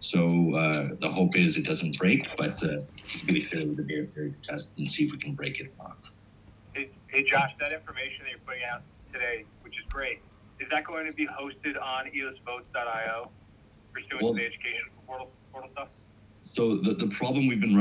So uh, the hope is it doesn't break, but uh, can be fair with the beer period test and see if we can break it off. Hey, hey, Josh, that information that you're putting out today, which is great, is that going to be hosted on eosvotes.io pursuant Well- to the education portal, portal stuff? So the, the problem we've been running